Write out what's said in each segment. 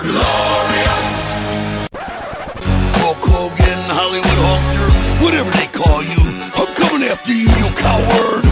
Glorious! Hulk Hogan, Hollywood Hulkster, whatever they call you, I'm coming after you, you coward!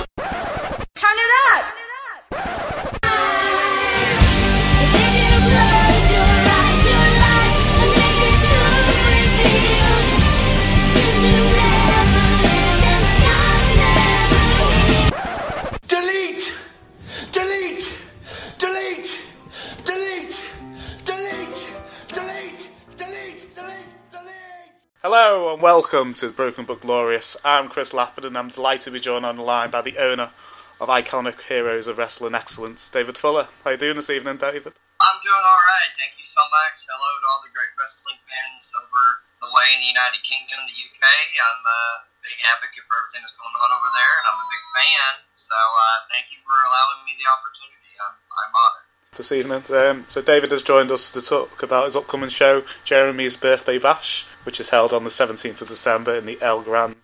Welcome to Broken Book Glorious. I'm Chris Lappin and I'm delighted to be joined on the line by the owner of Iconic Heroes of Wrestling Excellence, David Fuller. How are you doing this evening, David? I'm doing all right. Thank you so much. Hello to all the great wrestling fans over the way in the United Kingdom, the UK. I'm a big advocate for everything that's going on over there, and I'm a big fan. So uh, thank you for allowing me the opportunity. I'm, I'm honored. This evening, um, so David has joined us to talk about his upcoming show, Jeremy's Birthday Bash, which is held on the 17th of December in the El Grand.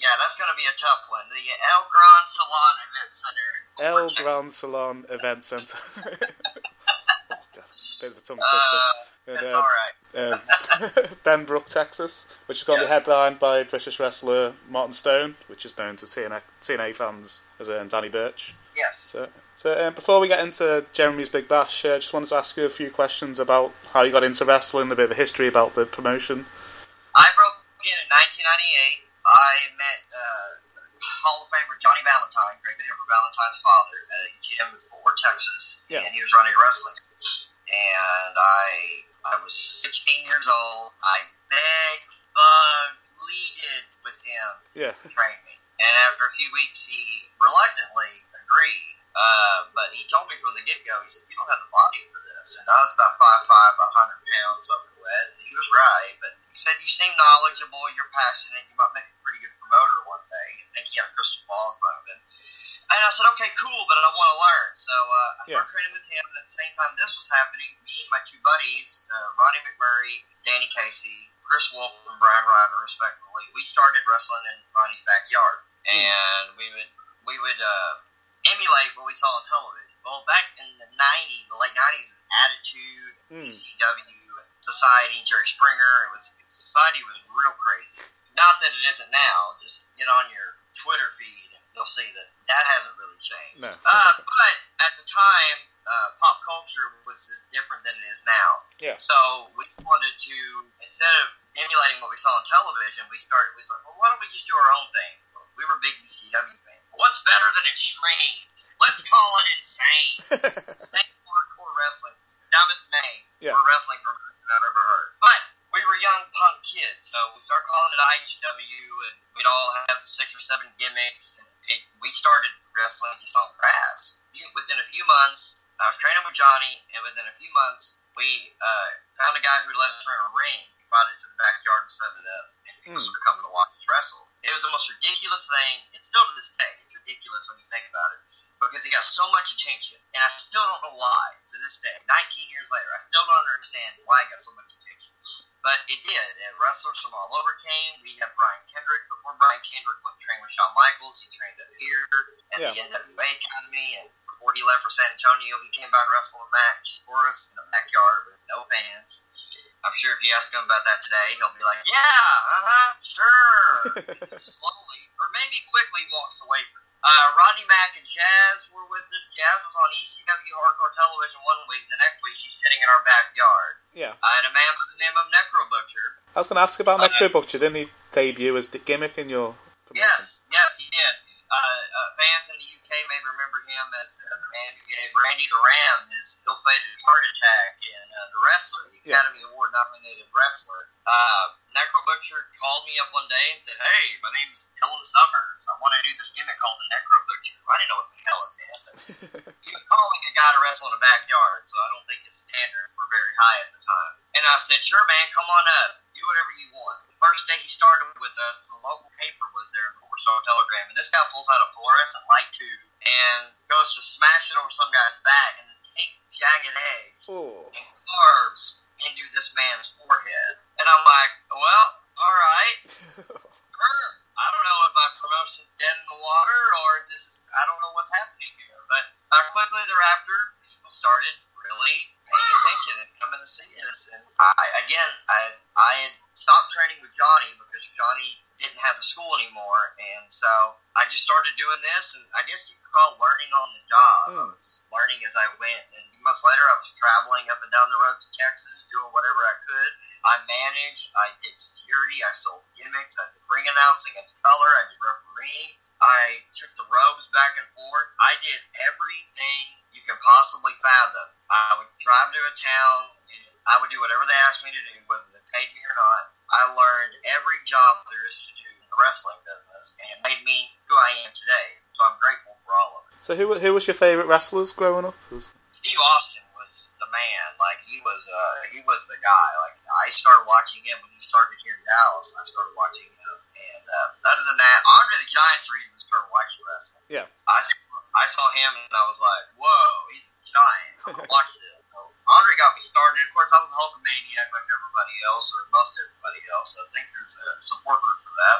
Yeah, that's going to be a tough one. The El Gran Salon Event Center. El Texas. Grand Salon Event Centre. oh, God, bit of a tongue Uh, twister. that's um, all right. um, Benbrook, Texas, which is going to be headlined by British wrestler Martin Stone, which is known to TNA, TNA fans as um, Danny Burch. Yes. So, so um, before we get into Jeremy's Big Bash, I uh, just wanted to ask you a few questions about how you got into wrestling, a bit of a history about the promotion. I broke in in 1998. I met uh, Hall of Famer Johnny Valentine, Greg the Hammer Valentine's father, at a gym in Fort Worth, Texas. Yeah. And he was running a wrestling. And I I was 16 years old. I begged, bugged, pleaded with him Yeah, to train me. And after a few weeks, he reluctantly agreed. Uh, but he told me from the get go, he said, You don't have the body for this. And I was about 5'5, 100 pounds wet. And he was right. But he said, You seem knowledgeable, you're passionate, you might make a pretty good promoter one day. I think he had a crystal ball in front of him. And I said, Okay, cool, but I want to learn. So uh, I Yeah. started training with him. And at the same time this was happening, me and my two buddies, uh, Ronnie McMurray, Danny Casey, Chris Wolf, and Brian Ryder, respectively, we started wrestling in Ronnie's backyard and we would we would uh, emulate what we saw on television. Well, back in the '90s, the late '90s, Attitude, Mm. ECW, Society, Jerry Springer, it was Society was real crazy. Not that it isn't now. Just get on your Twitter feed and you'll see that that hasn't really changed. no. Uh, but at the time, uh, pop culture was just different than it is now. yeah, So we wanted to, instead of emulating what we saw on television, we started, we was like, well, why don't we just do our own thing? We were big ECW fans. What's better than extreme? Let's call it insane. Insane hardcore wrestling. Dumbest name Yeah. for wrestling I've ever heard. But we were young punk kids, so we started calling it IHW, and we'd all have six or seven gimmicks. And it, we started wrestling just on grass. Within a few months, I was training with Johnny, and within a few months, we uh, found a guy who let us rent a ring. Brought it to the backyard and set it up, and people Hmm. were coming to watch us wrestle. It was the most ridiculous thing. It's still to this day. Ridiculous when you think about it because he got so much attention, and I still don't know why to this day. 19 years later, I still don't understand why it got so much attention. But it did. And wrestlers from all over came. We had Brian Kendrick. Before Brian Kendrick went to train with Shawn Michaels, he trained up here at the NWA Academy. And before he left for San Antonio, he came by and wrestled a match for us in the backyard with no fans. I'm sure if you ask him about that today, he'll be like, "Yeah, uh huh, sure." Slowly, or maybe quickly, walks away from. It. Uh, Rodney Mack and Jazz were with us. Jazz was on ECW Hardcore Television one week. The next week, she's sitting in our backyard. yeah. Uh, and a man by the name of Necro Butcher. I was going to ask about Uh, Necro Butcher. Didn't he debut as the gimmick in your promotion? Yes, yes, he did. Uh, uh, fans in the UK may remember him as uh, the man who gave Randy the Ram his ill-fated heart attack in uh, The Wrestler, the Yeah. Academy Award-nominated wrestler. Uh, Necro Butcher called me up one day and said, "Hey, my name's Dylan Summers. I want to do this gimmick called the Necro Butcher." I didn't know what the hell it meant. he was calling a guy to wrestle in a backyard, so I don't think his standards were very high at the time. And I said, "Sure, man, come on up. Do whatever you want." First day he started with us, the local paper was there, the Star Telegram, and this guy pulls out a fluorescent light tube and goes to smash it over some guy's back, and then takes jagged edge Oh. and carves into this man's forehead. And I'm like, well, all right. Sure. I don't know if my promotion's dead in the water or this is, I don't know what's happening here. But uh, quickly thereafter, people started really paying attention and coming to see us. And I, again, I I had stopped training with Johnny because Johnny didn't have the school anymore, and so I just started doing this, and I guess you could call it learning on the job. Hmm. I was learning as I went, and months later, I was traveling up and down the roads of Texas, doing whatever I could. I managed, I did security, I sold gimmicks, I did ring announcing, I did color, I did refereeing. I took the robes back and forth. I did everything you can possibly fathom. I would drive to a town, and I would do whatever they asked me to do, whether they paid me or not. I learned every job there is to do in the wrestling business, and it made me who I am today. So I'm grateful for all of it. So who who was your favourite wrestlers growing up? Steve Austin was the man. Like he was, uh, he was the guy. Like I started watching him when he started here in Dallas. I started watching him, and uh, other than that, Andre the Giant's reason started watching wrestling. Yeah. I I saw him and I was like, whoa, he's a giant. I'm gonna watch this. So Andre got me started. Of course, I was a Hulkamaniac like everybody else, or most everybody else. I think there's a support group for that.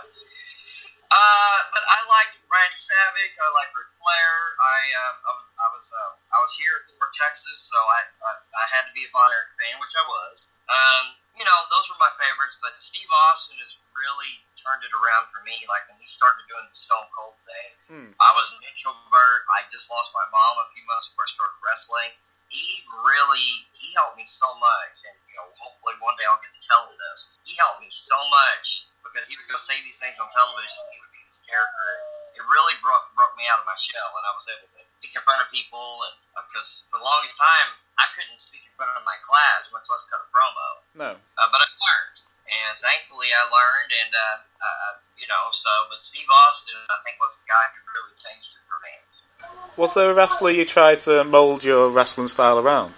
Uh, but I liked Randy Savage. I liked Ric Flair. I um, I was I was uh, I was here for Texas, so I, I I had to be a Von Erich fan, which I was. Um, you know, those were my favorites. But Steve Austin has really turned it around for me. Like when he started doing the Stone Cold thing, Hmm. I was an introvert. I just lost my mom a few months before I started wrestling. He really he helped me so much, and you know, hopefully one day I'll get to tell him this. He helped me so much because he would go say these things on television. and He would be this character. It really broke broke me out of my shell, and I was able to speak in front of people. And because for the longest time, I couldn't speak in front of my class, much less cut a promo. No. Uh, but I learned, and thankfully I learned, and uh, uh, you know, so. But Steve Austin, I think, was the guy who really changed it for me. Was there a wrestler you tried to mould your wrestling style around?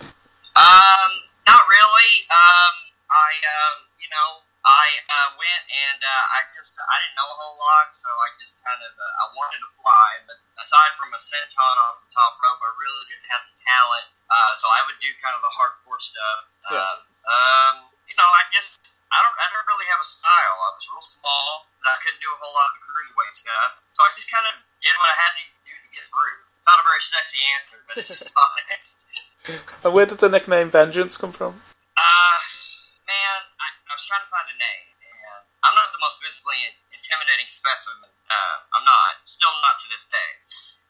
Um, not really. Um, I, um, you know, I uh, went and uh, I just I didn't know a whole lot, so I just kind of uh, I wanted to fly, but aside from a senton off the top rope, I really didn't have the talent. Uh, so I would do kind of the hardcore stuff. Yeah. Um, um, you know, I just I don't I don't really have a style. I was real small, but I couldn't do a whole lot of the cruiserweight stuff. So I just kind of did what I had to do to get through. Not a very sexy answer, but it's just honest. And where did the nickname Vengeance come from? Trying to find a name, and I'm not the most physically intimidating specimen. Uh, I'm not. Still not to this day.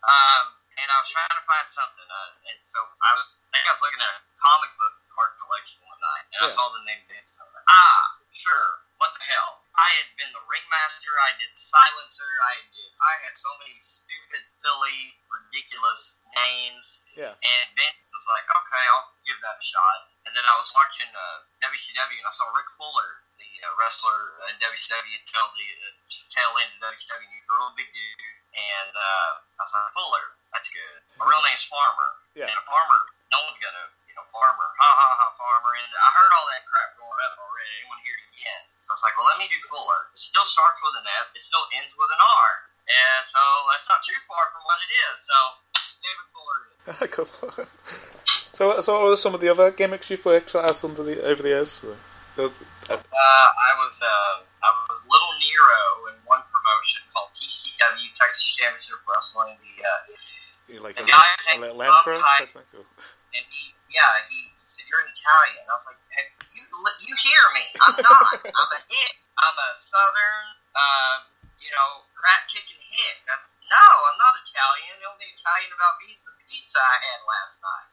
Um, and I was trying to find something, uh, and so I was. I think I was looking at a comic book card collection one night, and I saw the name Vince. I was like, ah, sure. What the hell? I had been the ringmaster. I did the silencer. I did. I had so many stupid, silly, ridiculous names. Yeah. And Vince was like, okay, I'll give that a shot. And then I was watching uh, WCW and I saw Rick Fuller, the uh, wrestler in WCW, tell the uh, tail end of WCW. Was a real big dude. And uh, I was like, Fuller, that's good. My real name's Farmer. Yeah. And a farmer, no one's going to, you know, Farmer. Ha ha ha, Farmer. And I heard all that crap growing up already. I want to hear it again. So I was like, well, let me do Fuller. It still starts with an F. It still ends with an R. And so that's not too far from what it is. So David Fuller is. Cool. So, so what are some of the other gimmicks you've worked as under the over the years? Uh, Uh, I was uh, I was Little Nero in one promotion called TCW Texas Championship Wrestling. The uh, like The a, guy a takes little up emperor tight. type thing? And he yeah he, he said you're an Italian. I was like, hey, you you hear me? I'm not. I'm a hick. I'm a Southern uh, you know crack kicking hick. I'm, no, I'm not Italian. The only Italian about me is the pizza I had last night.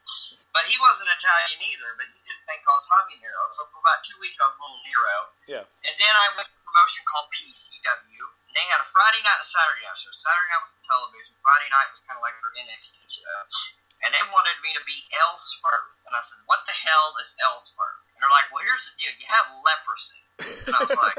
But he wasn't Italian either. But he did a thing called Tommy Nero. So for about two weeks I was Little Nero. Yeah. And then I went to a promotion called PCW. And they had a Friday night and a Saturday night show. Saturday night was for television. Friday night was kind of like their NXT show. And they wanted me to be El Smurf. And I said, what the hell is El Smurf? And they're like, well, here's the deal. You have leprosy. And I was like,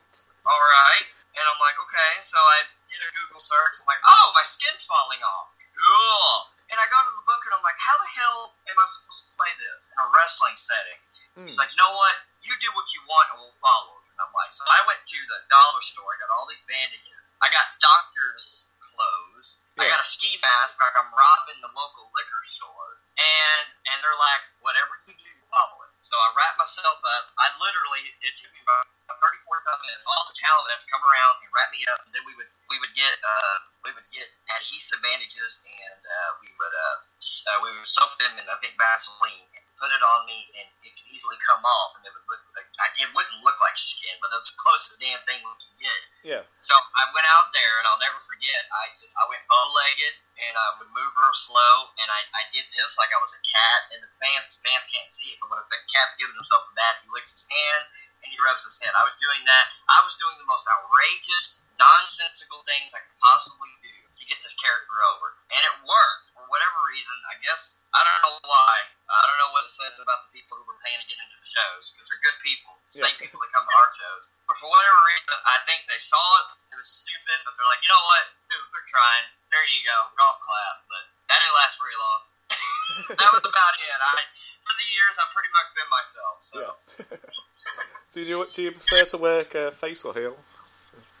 all right. And I'm like, okay. So I did a Google search. I'm like, oh, my skin's falling off. Cool. And I go to the book and I'm like, how the hell am I supposed to play this in a wrestling setting? Hmm. He's like, you know what? You do what you want and we'll follow. And I'm like, so I went to the dollar store. I got all these bandages. I got doctor's clothes. I got a ski mask like I'm robbing the local liquor store. And and they're like, whatever you do, follow it. So I wrapped myself up. I literally, it took me about 30, 45 minutes. All the talent have to come around and wrap me up, and then we would we would get uh we would get adhesive bandages, and uh, we would uh uh, we would soak them in I think Vaseline and put it on me, and it could easily come off, and it would look like, it wouldn't look like skin, but it was the closest damn thing we could get. Yeah. So I went out there, and I'll never forget. I just I went bow legged, and I would move real slow, and I, I did this like I was a cat. And the fans fans can't see it, but when a cat's giving himself a bath, he licks his hand and he rubs his head. I was doing that. I was doing the most outrageous, nonsensical things I could possibly do to get this character over, and it worked for whatever reason. I guess I don't know why. I don't know what it says about the people who were paying to get into the shows because they're good people, same Yeah. people that come to our shows. But for whatever reason, I think they saw it. It was stupid, but they're like, you know what? We're trying. There you go, golf clap. But that didn't last very long. that was about it. I for the years, I've pretty much been myself. So. Yeah. do you do you prefer to work uh, face or heel?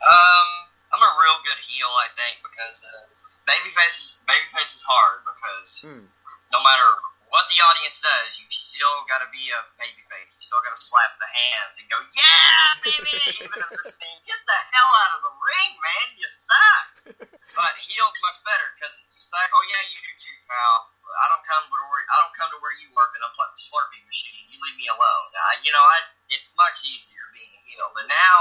Um, I'm a real good heel, I think, because uh, babyface is babyface is hard because Hmm. no matter what the audience does, you still got to be a babyface. You still got to slap the hands and go, "Yeah, baby!" Even if they're saying, "Get the hell out of the ring, man! You suck." but heel's much better because you say, "Oh yeah, you do too, pal." I don't come to where I don't come to where you work and I'm playing the Slurpee machine. You leave me alone. I, you know, I it's much easier being a heel. But now,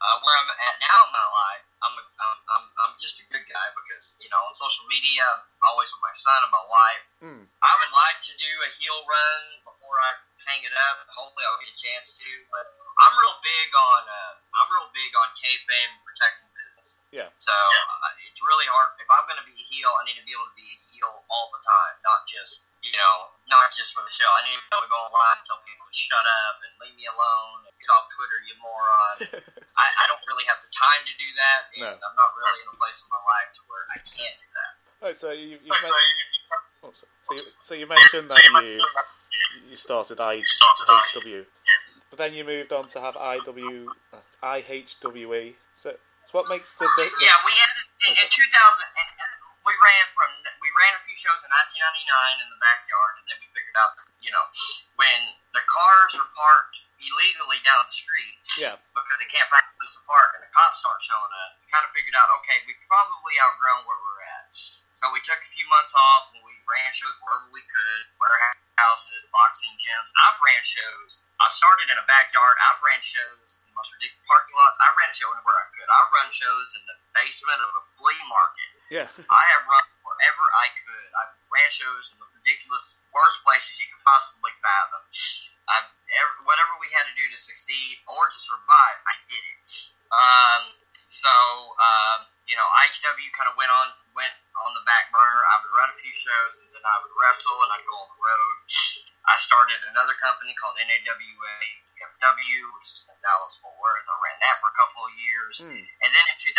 uh, where I'm at now in my life, I'm, a, I'm I'm I'm just a good guy because you know on social media, I'm always with my son and my wife. Hmm. I would like to do a heel run before I hang it up. And hopefully, I'll get a chance to. But I'm real big on uh, I'm real big on kayfabe and protecting business. Yeah. So uh, it's really hard. If I'm going to be a heel, I need to be able to be a heel all the time, not just you know, not just for the show. I need to be able to go online and tell people to shut up and leave me alone and get off Twitter, you moron. I, I don't really have the time to do that, and No. I'm not really in a place in my life to where I can do that. Right, so you, you, Right, men- so you- oh, so- so you so you mentioned that you you mentioned that you- you started started IHW, but then you moved on to have IW uh, IHWE. So, so what makes the, the, the Yeah, we had in, in 2000. We ran from we ran a few shows in 1999 in the backyard, and then we figured out you know when the cars are parked illegally down the street yeah because they can't a place to park, and the cops start showing up. We kind of figured out, okay, we probably outgrown where we're at. So we took a few months off, and we ran shows wherever we could, warehouses, boxing gyms. I've ran shows. I've started in a backyard. I've ran shows in the most ridiculous parking lots. I ran a show anywhere I could. I run shows in the basement of a flea market. yeah I have run wherever I could. I've ran shows in the ridiculous worst places you could possibly fathom. I've ever, whatever we had to do to succeed or to survive, I did it. Um, so um, you know, IHW kind of went on went on the back burner. I would run a few shows and then I would wrestle and I'd go on the road. I started another company called NAWA FW, which is in Dallas Fort Worth. I ran that for a couple of years. Hmm. And then in 2008,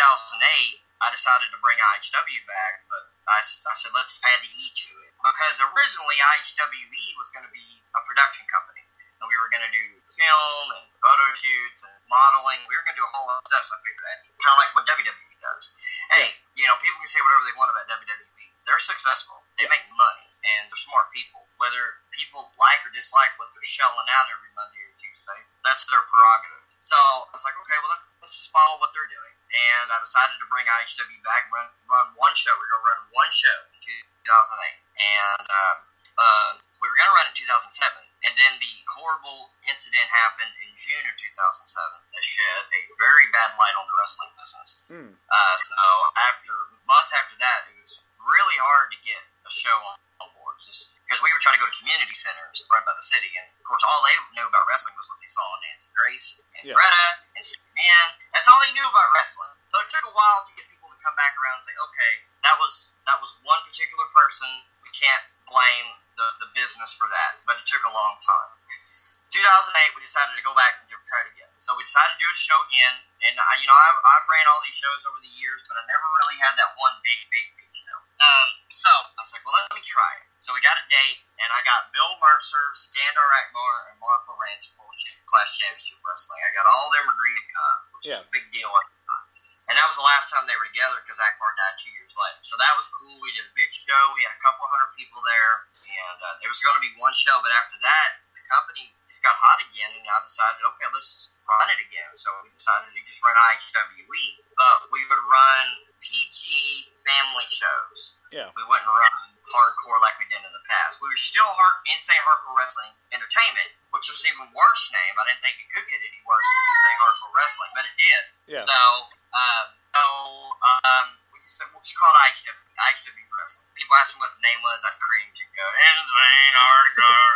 I decided to bring IHW back, but I, I said, let's add the E to it. Because originally, IHWE was going to be a production company. And we were going to do film and photo shoots and modeling. We were going to do a whole lot of stuff, so I figured that kind of like what WWE does. Hey, you know, people can say whatever they want about WWE. They're successful. They Yeah. make money, and they're smart people. Whether people like or dislike what they're shelling out every Monday or Tuesday, that's their prerogative. So I was like, okay, well, let's, let's just follow what they're doing. And I decided to bring IHW back, run, run one show. We are going to run one show in 2008. And um, uh, we were going to run it in 2007. And then the horrible incident happened in June of 2007 that shed a very bad light on the wrestling business. Hmm. Uh, so after months after that, it was really hard to get a show on, on board, just because we were trying to go to community centers run by the city, and of course, all they knew about wrestling was what they saw on Nancy Grace and Yeah. Greta Van Susteren. That's all they knew about wrestling. So it took a while to get people to come back around and say, okay, that was that was one particular person. We can't blame the, the business for that, but it took a long time. 2008, we decided to go back and try it again. So we decided to do a show again, and I, you know, I've, I've ran all these shows over the years, but I never really had that one big, big, big show. Um, so I was like, well, let me try it. So we got a date, and I got Bill Mercer, Skandar Akbar, and Marc Lowrance for Class Championship Wrestling. I got all them agreed to come, which Yeah. is a big deal at the time. And that was the last time they were together because Akbar died two years later. So that was cool. We did a big show. We had a couple hundred people there, and uh, there was going to be one show, but after that, the company just got hot again, and I decided, okay, let's run it again. So we decided to just run IHWE, but we would run PG family shows. Yeah. We wouldn't run hardcore like we did in the past. We were still hard, insane hardcore wrestling entertainment, which was even worse name. I didn't think it could get any worse than insane hardcore wrestling, but it did. Yeah. So, um, so um, we just we just called it IHW, IHW wrestling. People asked me what the name was, I'd cringe and go insane hardcore.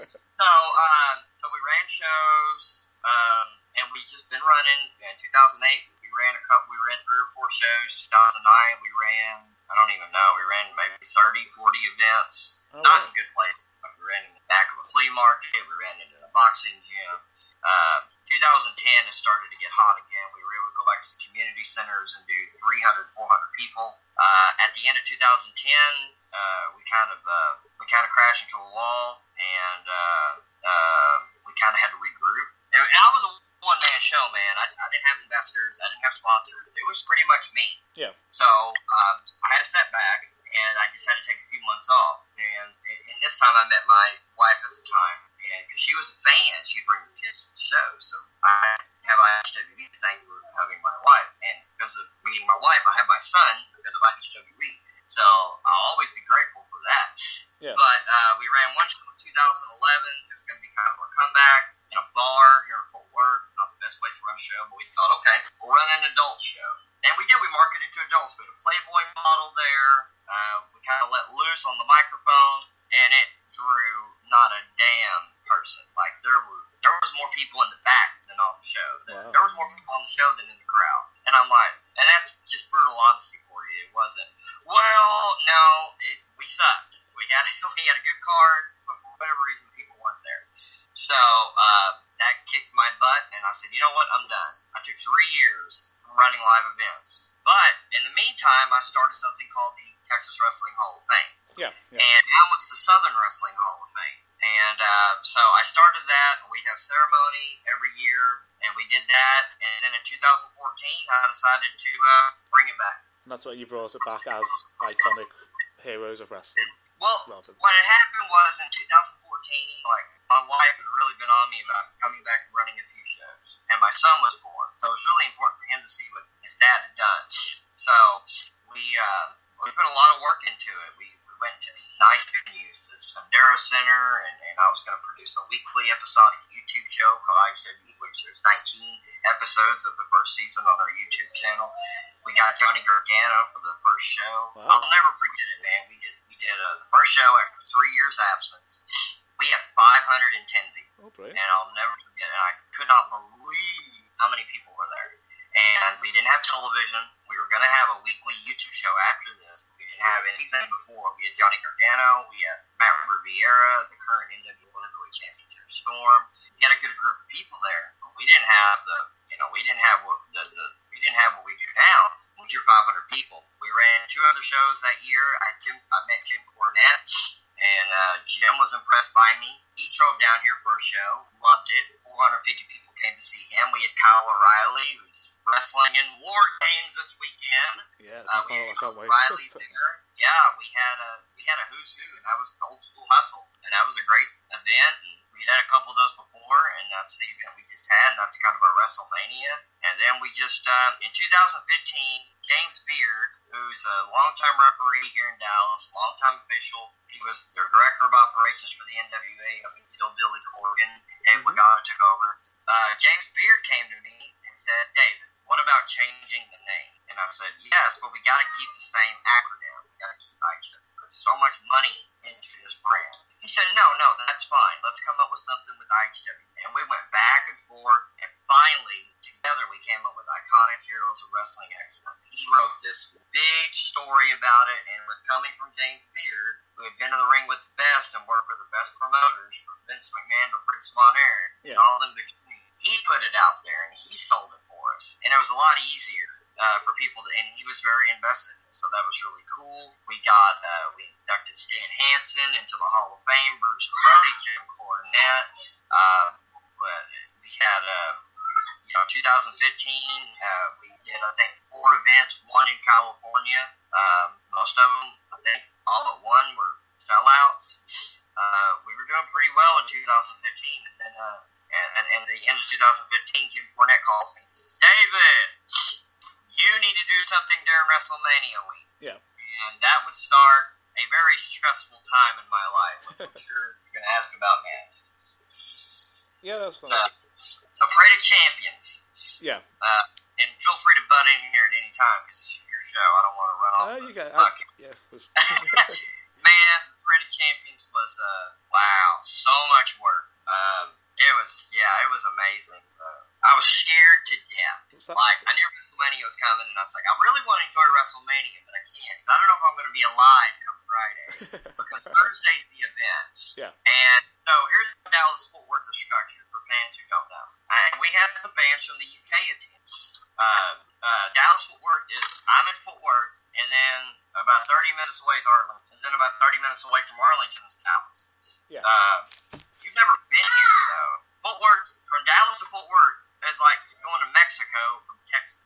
so, um, so we ran shows, um, and we just been running. In 2008, we ran a couple. We ran three or four shows. 2009, we ran. I don't even know. We ran maybe 30, 40 events. Oh, Not wow. in good places. We ran in the back of a flea market. We ran into a boxing gym. Um, 2010 it started to get hot again. We were able to go back to community centers and do 300, 400 people. Uh, at the end of 2010, uh, we kind of uh, we kind of crashed into a wall, and uh, uh, we kind of had to regroup. And I was a one man show, man. I, I didn't have investors. I didn't have sponsors. It was pretty much me. Yeah. So um, I had a setback, and I just had to take a few months off. And, and this time I met my wife at the time, and because she was a fan, she'd bring the kids to the show. So I have IHWE to thank for having my wife, and because of meeting my wife, I have my son because of IHWE. So I'll always be grateful for that. Yeah. But uh, we ran one show in 2011. It was going to be kind of a comeback in a bar here in Fort Worth. Best way to run show, but we thought, okay, we'll run an adult show. And we did. We marketed to adults. We had a Playboy model there. Uh, we kind of let loose on the microphone, and it drew not a damn person. Like there were, there was more people in the back than on the show. Wow. There was more people on the show than in the crowd. And I'm like, and that's just brutal honesty for you. It wasn't. Well, no, it, we sucked. We had we had a good card, but for whatever reason, people weren't there. So uh, that kicked my butt, and I said, you know what, I'm done. I took three years from running live events. But in the meantime, I started something called the Texas Wrestling Hall of Fame. Yeah. Yeah. And now it's the Southern Wrestling Hall of Fame. And uh, so I started that. We have ceremony every year, and we did that. And then in 2014, I decided to uh, bring it back. And that's why you brought it back as iconic heroes of wrestling. Well, what had happened was in 2014, like my wife had really been on me about coming back and running a few shows, and my son was born, so it was really important for him to see what his dad had done. So we uh, we put a lot of work into it. We, we went to these nice venues, the Sendero Center, and, and I was going to produce a weekly episodic YouTube show called ICW, which there's 19 episodes of the first season on our YouTube channel. We got Johnny Gargano for the first show. Wow. I'll never forget it, man. We did we did uh, the first show after three years absence. We had 510 people Oh, brilliant. and I'll never forget it. I could not believe how many people were there. And we didn't have television. We were going to have a weekly YouTube show after this. We didn't have anything before. We had Johnny Gargano. We had Matt Riviera, the current NWA Heavyweight Champion, Terry Storm. We had a good group of people there. But we didn't have the, you know, we didn't have what the, the we didn't have what we do now. Which are 500 people. We ran two other shows that year. I Jim, I met Jim Cornette and uh, Jim was impressed by me. He drove down here for a show, loved it. 450 people came to see him. We had Kyle O'Reilly, who's wrestling in War Games this weekend. Yeah, Uh, we had. O'Reilly there. Yeah, we had a we had a who's who, and that was old school hustle, and that was a great event. And we had a couple of those before, and that's the event we just had. And that's kind of our WrestleMania. And then we just uh, in 2015, James Beard, who's a longtime referee here in Dallas, longtime official. He was their director of operations for the NWA up until Billy Corgan. Mhm. Lagana took over. Uh, James Beard came to me and said, David, what about changing the name? And I said, yes, but we got to keep the same acronym. We got to keep IHW. Put so much money into this brand. He said, no, no, that's fine. Let's come up with something with IHW. And we went back and forth, and finally, together, we came up with Iconic Heroes of Wrestling Excellence. He wrote this big story about it, and was coming from James Beard, who had been to the ring with the best and worked with the best promoters, from Vince McMahon to Fritz Von Erich, Yeah. and all them between. He put it out there, and he sold it for us. And it was a lot easier uh, for people, to, and he was very invested in it, so that was really cool. We got, uh, we inducted Stan Hansen into the Hall of Fame, Bruiser Brody, Jim Cornette. Uh, but we had, uh, you know, 2015, uh, we did, I think, four events, one in California. Um, most of them, I think, all but one were sellouts. Uh, we were doing pretty well in 2015, and then, uh, and, and, and the end of 2015, Jim Cornette calls me, David, you need to do something during WrestleMania week Yeah. and that would start a very stressful time in my life. I'm sure you're going to ask about next. Yeah, that's So, fine. so Parade of Champions. Yeah. Uh, and feel free to butt in here at any time because it's your show. I don't want to run off. Oh, the you got. I, yeah. Man, Parade of Champions was uh wow, so much work. Um, it was yeah, it was amazing. So, I was scared to death. Like I knew WrestleMania was coming, and I was like, I really want to enjoy WrestleMania, but I can't. I don't know if I'm going to be alive come Friday because Thursday's the event. Yeah. And so here's how Dallas Fort Worth is structured for fans who don't know. And we have some fans from the UK attend. Uh, uh, Dallas Fort Worth is I'm in Fort Worth, and then about 30 minutes away is Arlington, and then about 30 minutes away from Arlington is Dallas. Yeah. Uh, you've never been here though. Fort Worth from Dallas to Fort Worth is like going to Mexico from Texas.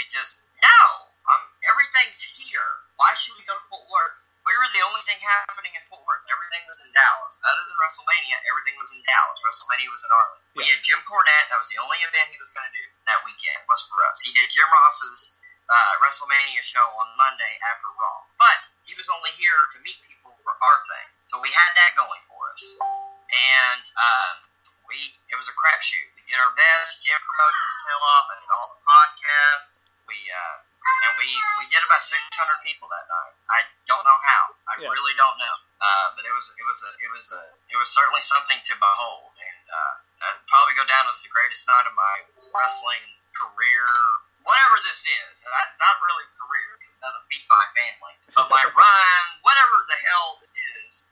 It just no. Um, everything's here. Why should we go to Fort Worth? We were the only thing happening in Fort Worth. Everything was in Dallas. Other than WrestleMania, everything was in Dallas. WrestleMania was in Arlington. We had Jim Cornette. That was the only event he was going to do that weekend. Was for us. He did Jim Ross's uh, WrestleMania show on Monday after Raw, but he was only here to meet people for our thing. So we had that going for us, and um, we it was a crapshoot. We did our best. Jim promoted his tail off and all the podcasts. We uh, and we we did about 600 people that night. I don't know how. I Yeah. really don't know. Uh, but it was it was a it was a it was certainly something to behold, and uh, probably go down as the greatest night of my wrestling career, whatever this is. Not, not really career. It doesn't beat my family, but my run, whatever the hell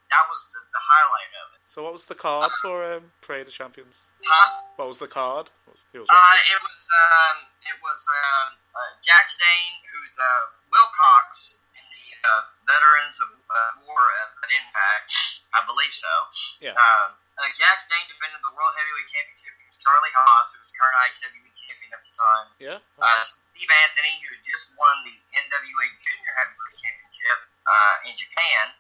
that was the, the highlight of it. so, what was the card for um, Parade of Champions? Huh? What was the card? Was, who was Uh, it was um, it was um, uh, Jax Dane, who's uh, Wilcox in the uh, Veterans of uh, War at, Impact, I believe so. Yeah. Um, uh, Jax Dane defended the World Heavyweight Championship against Charlie Haas, who was current IWE champion at the time. yeah. Uh, Steve Anthony, who just won the NWA Junior Heavyweight Championship uh, in Japan,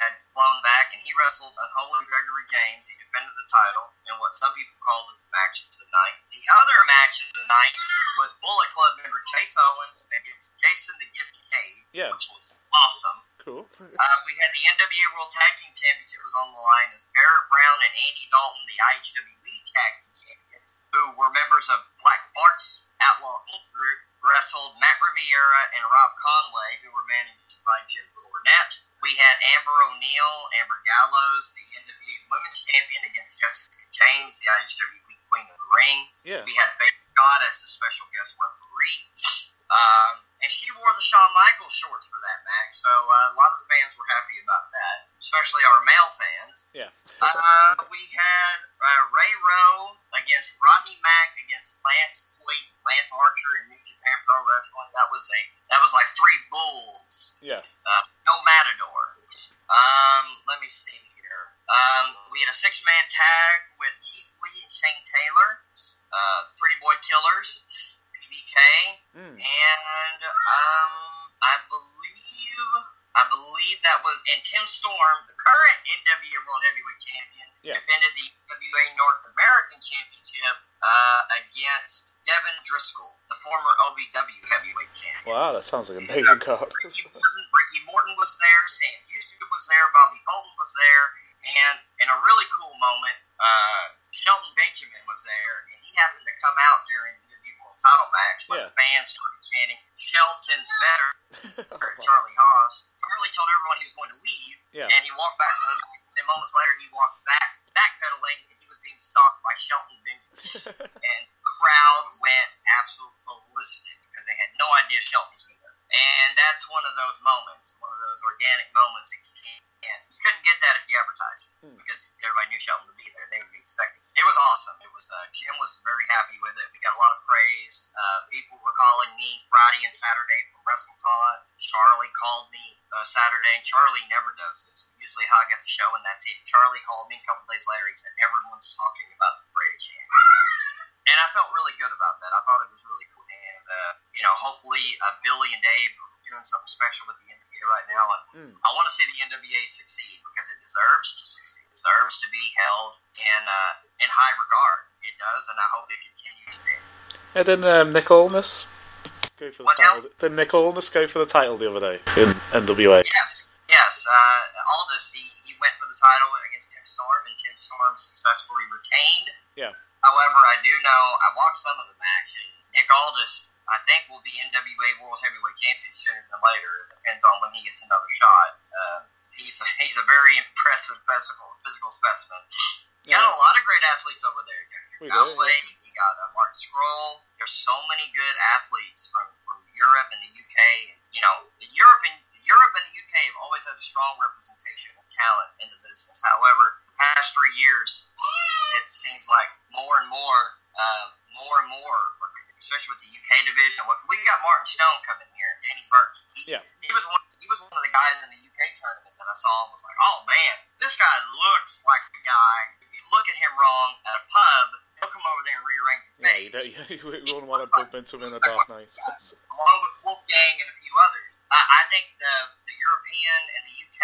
had flown back and he wrestled Unholy Gregory James. He defended the title in what some people called the match of the night. The other match of the night was Bullet Club member Chase Owens against Jason the Gift Cave, Yeah. which was awesome. Cool. Uh, we had the NWA World Tag Team Championship was on the line as Barrett Brown and Andy Dalton, the IHWE Tag Team Champions, who were members of Black Bart's Outlaw Inc. group, wrestled Matt Riviera and Rob Conway, who were managed by Jim Cornette. We had Amber O'Neil, Amber Gallows, the NWA Women's Champion, against Jessica James, the IHWE Queen of the Ring. Yeah. We had Baby God as the special guest referee. Um, and she wore the Shawn Michaels shorts for that match, so uh, a lot of the fans were happy about that, especially our male fans. Yeah. Uh, we had uh, Ray Rowe against Rodney Mack against Lance Hoyt, Lance Archer in Pro Wrestling. That was a that was like three bulls. Yeah. Uh, no Matador. Um, let me see here. Um, we had a six man tag with Keith Lee and Shane Taylor, uh, Pretty Boy Killers, PBK, Mm. and um, I believe I believe that was and Tim Storm, the current NWA World Heavyweight Champion, Yeah. defended the NWA North American Championship uh, against Devin Driscoll, the former OVW Heavyweight Champion. Wow, that sounds like an amazing card. Ricky Morton, Ricky Morton was there, Sam Houston was there, Bobby Bolton was there, and in a really cool moment, uh, Shelton Benjamin was there, and he happened to come out during the World Title match when Yeah. the fans started chanting, "Shelton's better." Wow. Charlie Haas. Charlie told everyone he was going to leave, Yeah. and he walked back to the. Moments later, he walked back, backpedaling, and he was being stalked by Shelton Benjamin and crowd went absolute ballistic because they had no idea Shelton was going there. And that's one of those moments, one of those organic moments that you can't. You couldn't get that if you advertised Hmm. because everybody knew Shelton would be there. They would be expecting. It It was awesome. It was. Uh, Jim was very happy with it. We got a lot of praise. Uh, people were calling me Friday and Saturday from WrestleCon. Charlie called me uh, Saturday. Charlie never does this. Usually hug at the show and that's it. Charlie called me a couple days later. He said everyone's talking about the Parade of Champions, and I felt really good about that. I thought it was really cool. And uh, you know, hopefully uh, Billy and Dave are doing something special with the NWA right now, and Mm. I want to see the NWA succeed because it deserves to succeed. It deserves to be held in uh, in high regard. It does, and I hope it continues to. Yeah, didn't um, Nick Aldis go for the What now? title? Did Nick go for the title the other day in NWA? Yes, Yes, uh, Aldis, he, he went for the title against Tim Storm, and Tim Storm successfully retained. Yeah. However, I do know, I watched some of the match, and Nick Aldis, I think, will be NWA World Heavyweight Champion sooner than later. It depends on when he gets another shot. Uh, he's, a, he's a very impressive physical physical specimen. You got a lot of great athletes over there. You got Galway, you got uh, Marty Scurll. There's so many good athletes from, from Europe and the UK. You know, Europe and Europe and the UK have always had a strong representation of talent in the business. However, the past three years, it seems like more and more, uh, more and more, especially with the UK division. Look, we got Martin Stone coming here, Danny Burch. He, Yeah. he was one. He was one of the guys in the UK tournament that I saw and was like, oh man, this guy looks like the guy. If you look at him wrong at a pub, he'll come over there and rearrange your Yeah, face. you, don't, you wouldn't want to bump into him in a dark night. along with Wolfgang and a few others. I, I think the, the European and the UK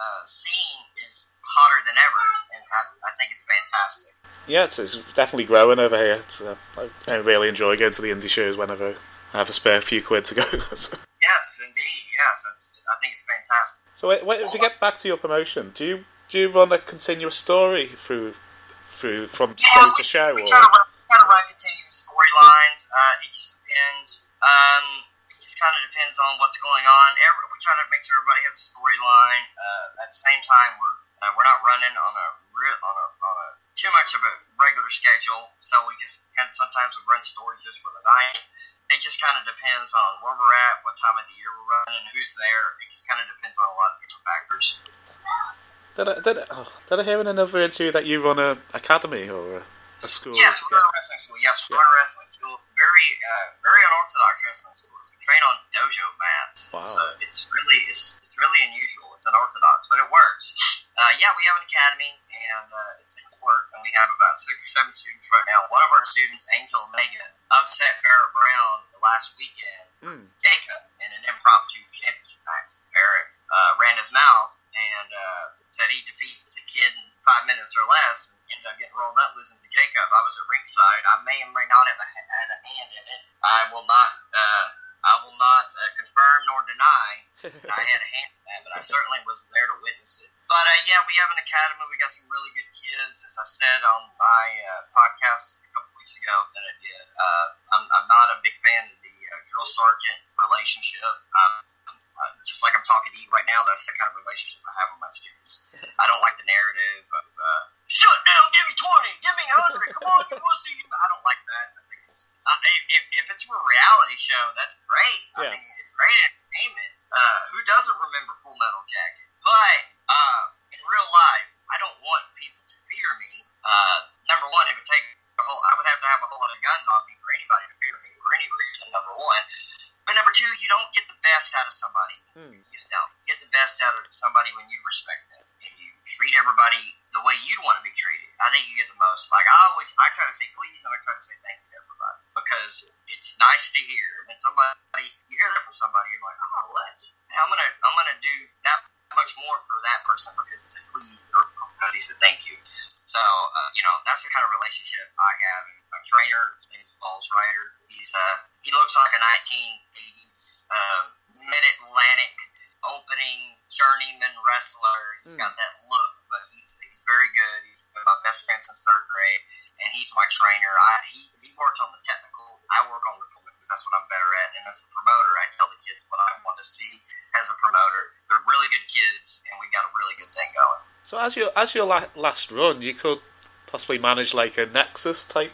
uh, scene is hotter than ever, and I, I think it's fantastic. Yeah, it's, it's definitely growing over here. It's, uh, I, I really enjoy going to the indie shows whenever I have a spare few quid to go. so, Yes, indeed. Yes, that's, I think it's fantastic. wait, wait, if you get back to your promotion, do you do you run a continuous story through through from show to show, we or try to run, try to run continuous storylines. Uh, it just depends. Um, it just kind of depends on what's going on. Every, we try to make sure everybody has a storyline. Uh, at the same time, we're uh, we're not running on a real on a on a too much of a regular schedule. So we just kind of sometimes we run stories just for the night. It just kind of depends on where we're at, what time of the year we're running, who's there. It just kind of depends on a lot of different factors. did I, did, I, oh, did I hear in another interview that you run a academy or a, a school? Yes, we're Yeah. a wrestling school. Yes, we're Yeah. a wrestling school. Very, uh, very unorthodox wrestling school. Train on dojo mats. Wow. So it's really, it's, it's really unusual. It's unorthodox, but it works. Uh, yeah, we have an academy, and uh, it's in work, and we have about six or seven students right now. One of our students, Angel Omega, upset Barrett Brown the last weekend Mm. Jacob in an impromptu championship match. Barrett uh, ran his mouth and uh, said he'd defeat the kid in five minutes or less and ended up getting rolled up losing to Jacob. I was at ringside. I may or may not have had a hand in it. I will not. I will not uh, confirm nor deny I had a hand in that, but I certainly was there to witness it. But uh, yeah, we have an academy. We got some really good kids, as I said on my uh, podcast a couple weeks ago that I did. Uh, I'm, I'm not a big fan of the uh, drill sergeant relationship. Um, uh, just like I'm talking to you right now, that's the kind of relationship I have with my students. I don't like the narrative of uh, shut down, give me 20, give me 100, come on, you pussy. I don't like that. If, if, if it's for a reality show, that's great. I Yeah. mean, it's great entertainment. Uh, who doesn't remember Full Metal Jacket? But uh, in real life, I don't want people to fear me. Uh, number one, it would take a whole. I would have to have a whole lot of guns on me for anybody to fear me for any reason. Number one, but number two, you don't get the best out of somebody. Hmm. You just don't get the best out of somebody when you respect them and you treat everybody the way you'd want to be treated. I think you get the most. Like I always, I try to say please and I try to say thank you because it's nice to hear. And somebody, you hear that from somebody, you're like, oh, let's. I'm gonna, I'm gonna do that much more for that person because he said please or because he said thank you. So, uh, you know, that's the kind of relationship I have. My trainer, his name is Ryder. He's uh, he looks like a 1980s um, mid-Atlantic opening journeyman wrestler. He's Hmm. got that look, but he's, he's very good. He's been my best friend since third grade, and he's my trainer. I he, he works on the technical. I work on the political. That's what I'm better at. And as a promoter, I tell the kids what I want to see as a promoter. They're really good kids, and we got a really good thing going. So as your as your la- last run, you could possibly manage like a Nexus type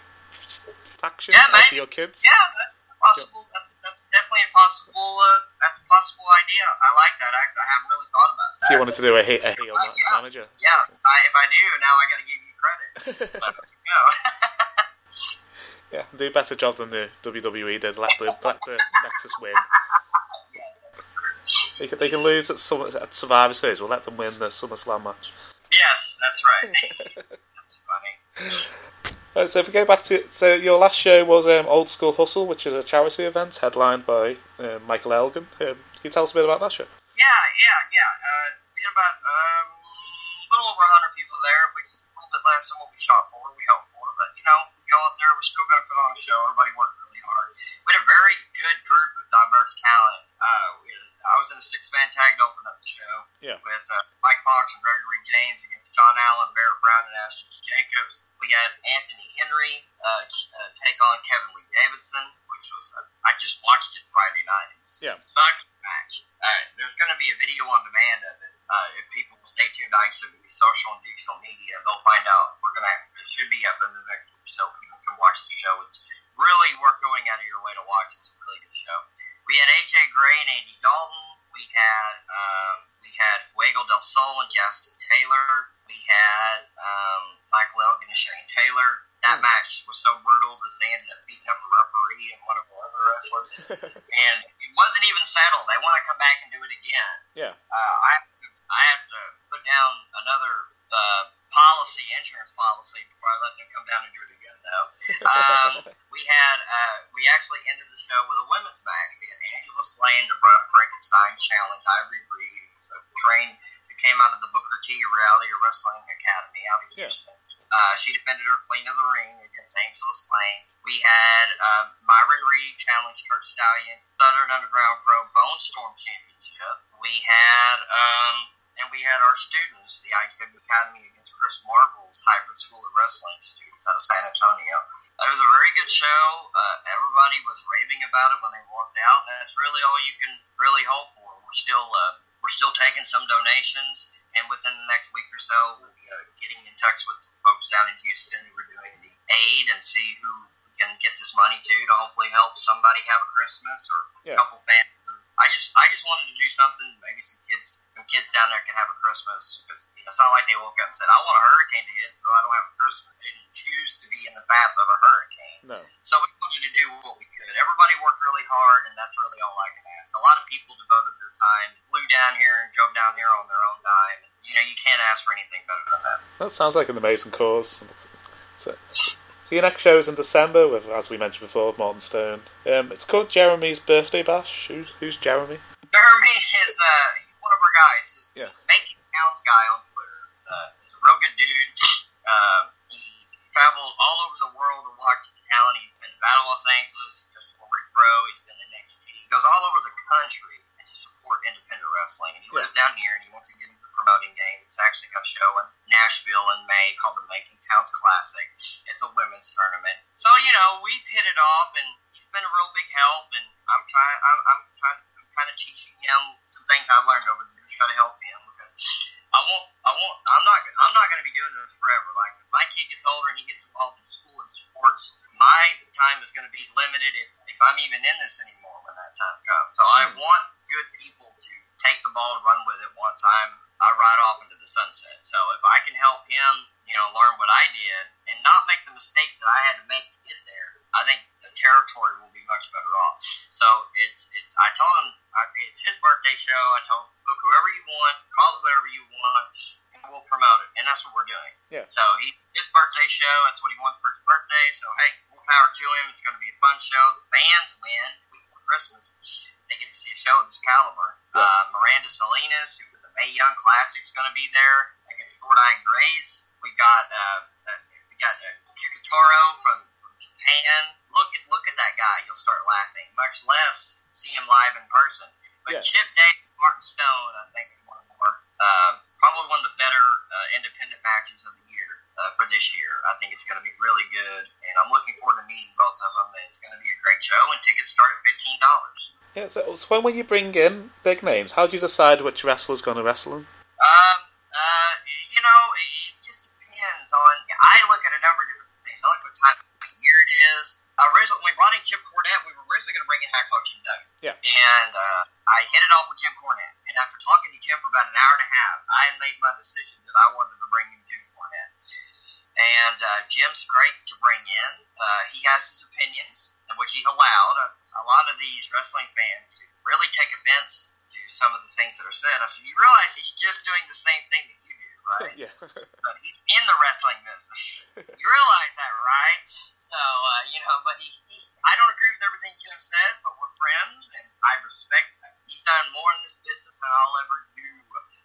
faction Yeah, out maybe. your kids. Yeah, that's possible. That's, that's definitely a possible. Uh, that's a possible idea. I like that. Actually, I haven't really thought about that. If you wanted to do a, a heel ma- Yeah. manager. Yeah, I, if I do, now I got to give you credit. But, you know. yeah, do a better job than the WWE did. Let the let the Nexus win. They can, they can lose at, some, at Survivor Series. We'll let them win the SummerSlam match. yes, that's right. that's funny. Uh, so if we go back to so your last show was um, Old School Hustle, which is a charity event headlined by uh, Michael Elgin. Um, can you tell us a bit about that show? Yeah, yeah, yeah. Uh, we had about um, a little over 100 people there, which is a little bit less than what we shot for, we hoped for. Go out there, we're still going to put on a show. Everybody worked really hard. We had a very good group of diverse talent. Uh, we I was in a six man tag to open up the show. Yeah. With uh, Mike Fox and Gregory James against John Allen, Barrett Brown, and Ashton Jacobs. We had Anthony Henry uh, uh, take on Kevin Lee Davidson, which was uh, I just watched it Friday night. It was Yeah. such a match. Uh, there's going to be a video on demand of it. Uh, if people stay tuned to ICW social and digital media, they'll find out. We're gonna it should be up in the next week, so people can watch the show. It's really worth going out of your way to watch. It's a really good show. We had AJ Gray and Andy Dalton. We had um, we had Fuego del Sol and Justin Taylor. We had um, Michael Elgin and Shane Taylor. That Hmm. match was so brutal that they ended up beating up a referee and one of our other wrestlers. and it wasn't even settled. They want to come back and do it again. yeah. Uh, I I have to put down another uh, policy, insurance policy, before I let them come down and do it again. Though um, we had uh, we actually ended the show with a women's match. We had Angela Slane, the Bride of Frankenstein Challenge, Ivory Breed, who's a train that came out of the Booker T Reality Wrestling Academy of Yeah. Uh, she defended her Queen of the Ring against Angela Slane. We had uh, Myron Reed challenge Kurt Stallion, Southern Underground Pro Bone Storm Championship. We had um, and we had our students, the ICW Academy against Chris Marvel's Hybrid School of Wrestling students out of San Antonio. It was a very good show. Uh, everybody was raving about it when they walked out, and that's really all you can really hope for. We're still uh, we're still taking some donations, and within the next week or so, we'll be uh, getting in touch with folks down in Houston who are doing the aid and see who can get this money to to hopefully help somebody have a Christmas or Yeah. a couple families. I just I just wanted to do something. Maybe some kids some kids down there can have a Christmas because you know, it's not like they woke up and said I want a hurricane to hit, so I don't have a Christmas. They didn't choose to be in the path of a hurricane. No. So we wanted to do what we could. Everybody worked really hard, and that's really all I can ask. A lot of people devoted their time, flew down here and drove down here on their own dime. You know, you can't ask for anything better than that. That sounds like an amazing cause. So, so your next show is in December with, as we mentioned before, Martin Stone. Um, it's called Jeremy's Birthday Bash. Who's, who's Jeremy? Jeremy is uh, one of our guys. He's Yeah. making towns guy on Twitter. Uh, he's a real good dude. Uh, he traveled all over the world to watch the talent. He's been to Battle Los Angeles, goes to Warwick Pro, he's been in NXT. He goes all over the country to support independent wrestling. And he lives down here and he wants to get into the promoting game. He's actually got a show in Nashville in May called the Making Towns Classic. It's a women's tournament. So, you know, we've hit it off and he's been a real big help and I'm trying I'm, I'm trying I'm kind of teaching him some things I've learned over the years, try to help him because I won't I won't I'm not I'm not going to be doing this forever. Like if my kid gets older and he gets involved in school and sports, my time is going to be limited if, if I'm even in this anymore when that time comes. So I Hmm. want good people to take the ball and run with it once I'm I ride off into the sunset. So if I can help him, you know, learn what I did and not make the mistakes that I had to make to get there, I think territory will be much better off. So it's it's I told him I, it's his birthday show. I told him book whoever you want, call it whatever you want, and we'll promote it. And that's what we're doing. Yeah. So he his birthday show. That's what he wants for his birthday. So hey, more power to him. It's going to be a fun show. The fans win. Before Christmas, they get to see a show of this caliber. Yeah. Uh, Miranda Salinas, who with the Mae Young Classic, is going to be there against Short Iron Grace. We got uh, uh, we got uh, Kikutaro from, from Japan. Look at look at that guy. You'll start laughing. Much less see him live in person. But Yeah. Chip Day, Martin Stone, I think is one of the more uh, probably one of the better uh, independent matches of the year uh, for this year. I think it's going to be really good, and I'm looking forward to meeting both of them. And it's going to be a great show, and tickets start at fifteen dollars. Yeah, so, so when, will you bring in big names, how do you decide which wrestler's going to wrestle them? Um, uh, you know, it just depends on. I look at a number of different things. I look at what time of year it is. Originally, when we brought in Jim Cornette, we were originally going to bring in Hacksaw Jim Duggan. Yeah. And uh, I hit it off with Jim Cornette. And after talking to Jim for about an hour and a half, I made my decision that I wanted to bring in Jim Cornette. And uh, Jim's great to bring in. Uh, he has his opinions, which he's allowed. A, a lot of these wrestling fans to really take offense to some of the things that are said. I said, you realize he's just doing the same thing that right? yeah. but he's in the wrestling business. you realize that, right? So, uh, you know, but he, he, I don't agree with everything Jim says, but we're friends, and I respect that. He's done more in this business than I'll ever do,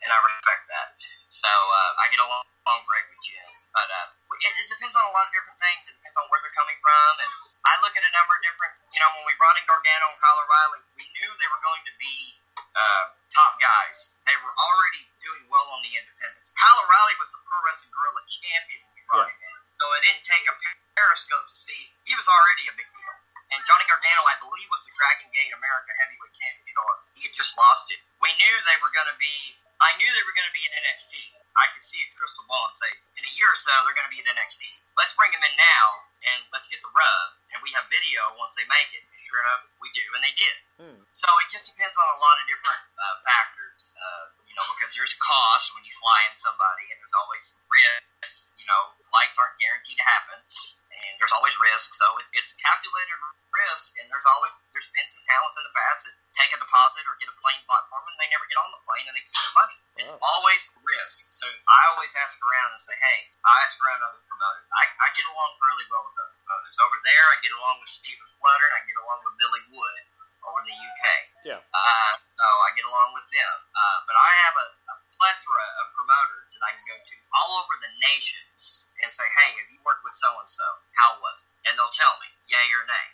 and I respect that. So, uh, I get along great with Jim. But uh, it, it depends on a lot of different things. It depends on where they're coming from, and I look at a number of different, you know, when we brought in Gargano and Kyle O'Reilly, we knew they were going to be uh, top guys. They were already doing well on the independents. Kyle O'Reilly was the pro wrestling guerrilla champion, right? yeah. so it didn't take a periscope to see he was already a big deal. And Johnny Gargano, I believe, was the Dragon Gate America Heavyweight Champion, or he had just lost it. We knew they were going to be. I knew they were going to be in NXT. I could see a crystal ball and say, in a year or so, they're going to be in NXT. Let's bring them in now and let's get the rub. And we have video once they make it. Sure enough, we do, and they did. Hmm. So it just depends on a lot of different uh, factors, uh, you know, because there's a cost when you fly in somebody, and there's always risk. You know, flights aren't guaranteed to happen, and there's always risk. So it's it's calculated risk, and there's always there's been some talents in the past that take a deposit or get a plane platform, and they never get on the plane, and they keep the money. It's always risk. So I always ask around and say, hey, I ask around other promoters. I, I get along fairly well with other promoters. Over there, I get along with Stephen Flutter, I get along with Billy Wood over in the UK. Yeah. Uh, so I get along with them. Uh, but I have a, a plethora of promoters that I can go to all over the nation and say, hey, have you worked with so and so? How was it? And they'll tell me, yay or nay.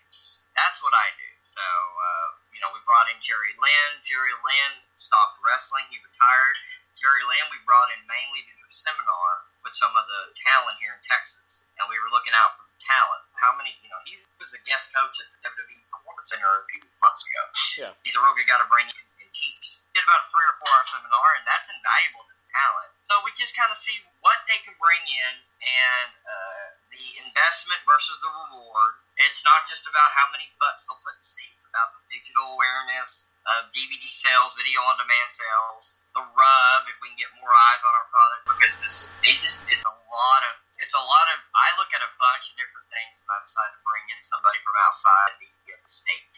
That's what I do. So, uh, you know, we brought in Jerry Lynn. Jerry Lynn stopped wrestling. He retired. Jerry Lynn, we brought in mainly to do a seminar with some of the talent here in Texas. And we were looking out for talent. How many, you know, he was a guest coach at the WWE Performance Center a few months ago. Yeah. He's a real good guy to bring in and teach. Did about a three or four hour seminar, and that's invaluable to the talent. So we just kind of see what they can bring in and uh, the investment versus the reward. It's not just about how many butts they'll put in seats, it's about the digital awareness of DVD sales, video on demand sales, the rub, if we can get more eyes on our product, because this, it just, it's a lot of, it's a lot of, I look at a bunch of different things when I decide to bring in somebody from outside the, uh, the state.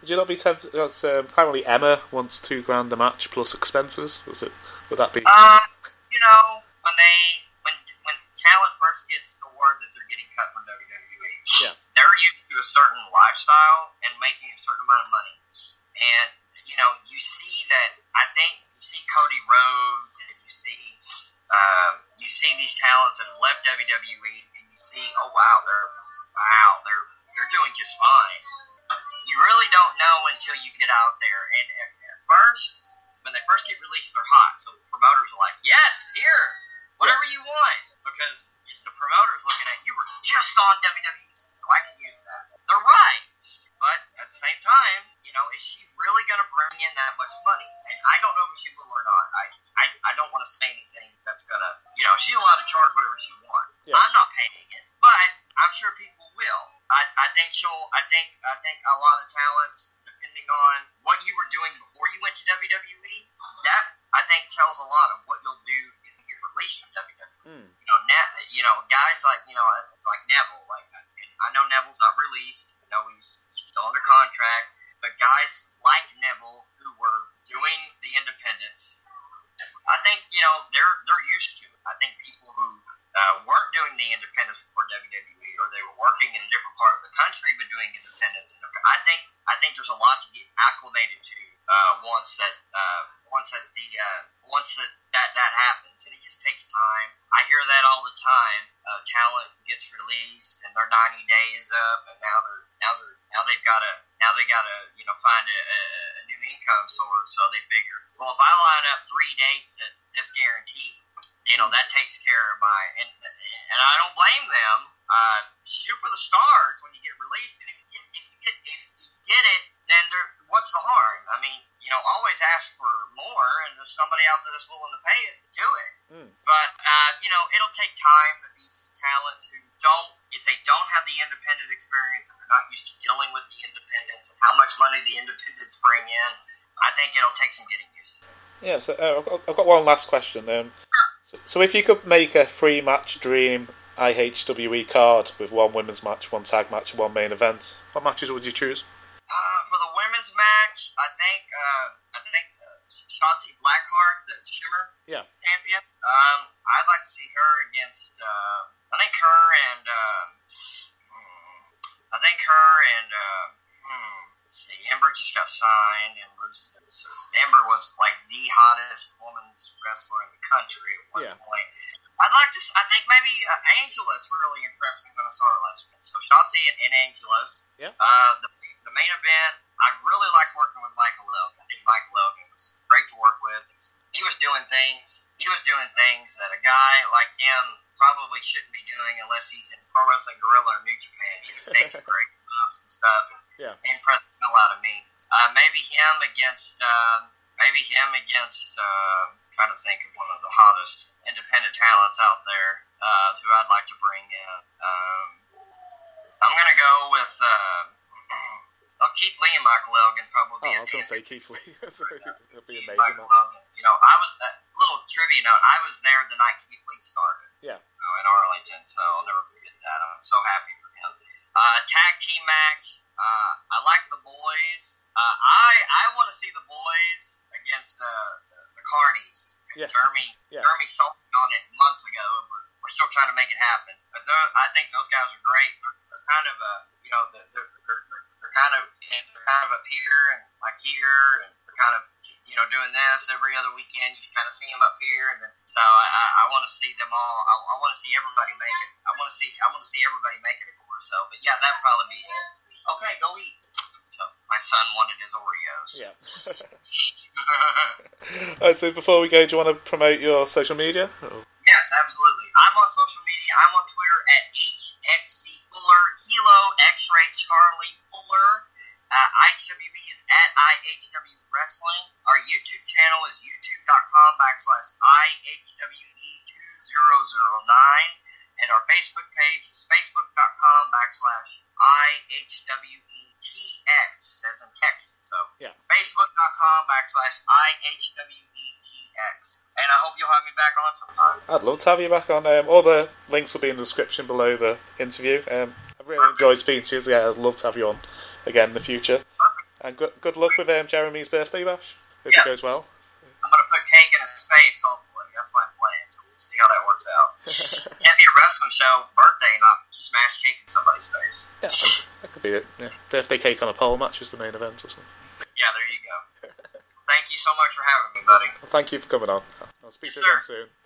Would you not be tempted? uh, Um, apparently, Emma wants two grand a match plus expenses. Was it? Would that be? Um, you know, when they when when talent first gets the word that they're getting cut from WWE, Yeah. they're used to a certain lifestyle and making a certain amount of money. And you know, you see that. I think you see Cody Rhodes, and um, you see these talents and left WWE, and you see, oh wow, they're wow, they're they're doing just fine. You really don't know until you get out there. And at, at first, when they first get released, they're hot. So promoters are like, yes, here, whatever you want. Because the promoters looking at you were just on WWE, so I can use that. They're right. But at the same time, you know, is she really going to bring in that much money? And I don't know if she will or not. I I, I don't want to say anything that's going to, you know, she's allowed to charge whatever she wants. Yeah. I'm not paying it, but I'm sure people will. I, I think she'll. I think I think a lot of talents, depending on what you were doing before you went to WWE, that I think tells a lot of what you'll do if you get released from WWE. Hmm. You know, ne- you know, guys like you know, like Neville. Like I know Neville's not released. You know, he's still under contract. But guys like Neville who were doing the independents, I think you know they're they're used to it. I think people who uh, weren't doing the independents before WWE, or they were working in a different part of the country but doing independents. I think I think there's a lot to get acclimated to uh, once that uh, once that the uh, once that, that that happens, and it just takes time. I hear that all the time. Uh, talent gets released, and their 90 days up, and now they're now they're now they've got to they got to you know find a, a, a new income source. So they figure, well, if I line up three dates at this guarantee, you know that takes care of my and and I don't blame them. Uh, shoot for the stars when you get released, and if you get if you get, if you get it, then there, what's the harm? I mean, you know, always ask for more, and there's somebody out there that's willing to pay it, do it. Hmm. But uh, you know, it'll take time for these talents who don't, if they don't have the independent experience, and they're not used to dealing with the independents and how much money the independents bring in. I think it'll take some getting used to. Yeah. So uh, I've, got, one last question. Um, so, so if you could make a free match dream IHWE card with one women's match, one tag match, one main event, what matches would you choose? Uh, for the women's match, I think uh, I think uh, Shotzi Blackheart, the Shimmer Yeah. champion. Um, I'd like to see her against. Uh, I think her and. Uh, hmm, I think her and. Uh, hmm, let's see, Amber just got signed, and Bruce. So Amber was like the hottest women's wrestler in the country at one Yeah. point. I'd like to. I think maybe uh, Angelus really impressed me when I saw her last week. So Shotzi and, and Angelus. Yeah. Uh, the, the main event, I really like working with Michael Logan. I think Michael Logan was great to work with. He was doing things. He was doing things that a guy like him probably shouldn't be doing unless he's in Pro Wrestling Guerrilla or New Japan. He was taking great bumps and stuff. And Yeah. He impressed hell out of me. Uh, maybe him against, um, maybe him against, uh, trying to think of one of the hottest independent talents out there uh, who I'd like to bring in. Um, I'm gonna go with. Uh, well, Keith Lee and Michael Elgin probably. Oh, I was going to say Keith Lee. it'll be Keith, amazing. Michael. Elgin. You know, I was a little trivia note. I was there the night Keith Lee started. Yeah. You know, in Arlington, so I'll never forget that. I'm so happy for him. Uh, tag team match. Uh, I like the boys. Uh, I I want to see the boys against uh, the the Carnies. Yeah. Jeremy Yeah. Jeremy sold on it months ago, and we're, we're still trying to make it happen. But I think those guys are great. They're, they're kind of a you know they're, they're, they're, they're kind of they're kind of up here and like here, and they're kind of you know doing this every other weekend. You can kind of see them up here, and then so I I, I want to see them all. I, I want to see everybody make it. I want to see I want to see everybody make it quarter. So, but yeah, that'd probably be it. Okay, go eat. So my son wanted his Oreos. Yeah. Alright, so before we go, do you want to promote your social media? Oh. Yes, absolutely. I'm on social media. I'm on Twitter at HXC Fuller, Hilo X-Ray Charlie Fuller. Uh, IHWE is at IHW Wrestling. Our YouTube channel is youtube.com backslash IHWE2009. And our Facebook page is facebook.com backslash IHWETX, as in Texas. So Yeah. facebook.com backslash IHWETX. And I hope you'll have me back on sometime. I'd love to have you back on. Um, all the links will be in the description below the interview. Um, I've really enjoyed speaking to you. so Yeah, I'd love to have you on again in the future. Perfect. And good, good luck with um, Jeremy's birthday bash. Hope Yes. it goes well. I'm gonna put cake in his face, hopefully. That's my plan, so we'll see how that works out. Can't be a wrestling show birthday and not smash cake in somebody's face. Yeah, that could be it. Yeah. Birthday cake on a pole match is the main event or something. Yeah, there you go. Thank you so much for having me, buddy. Well, thank you for coming on. I'll speak to Yes, you again soon.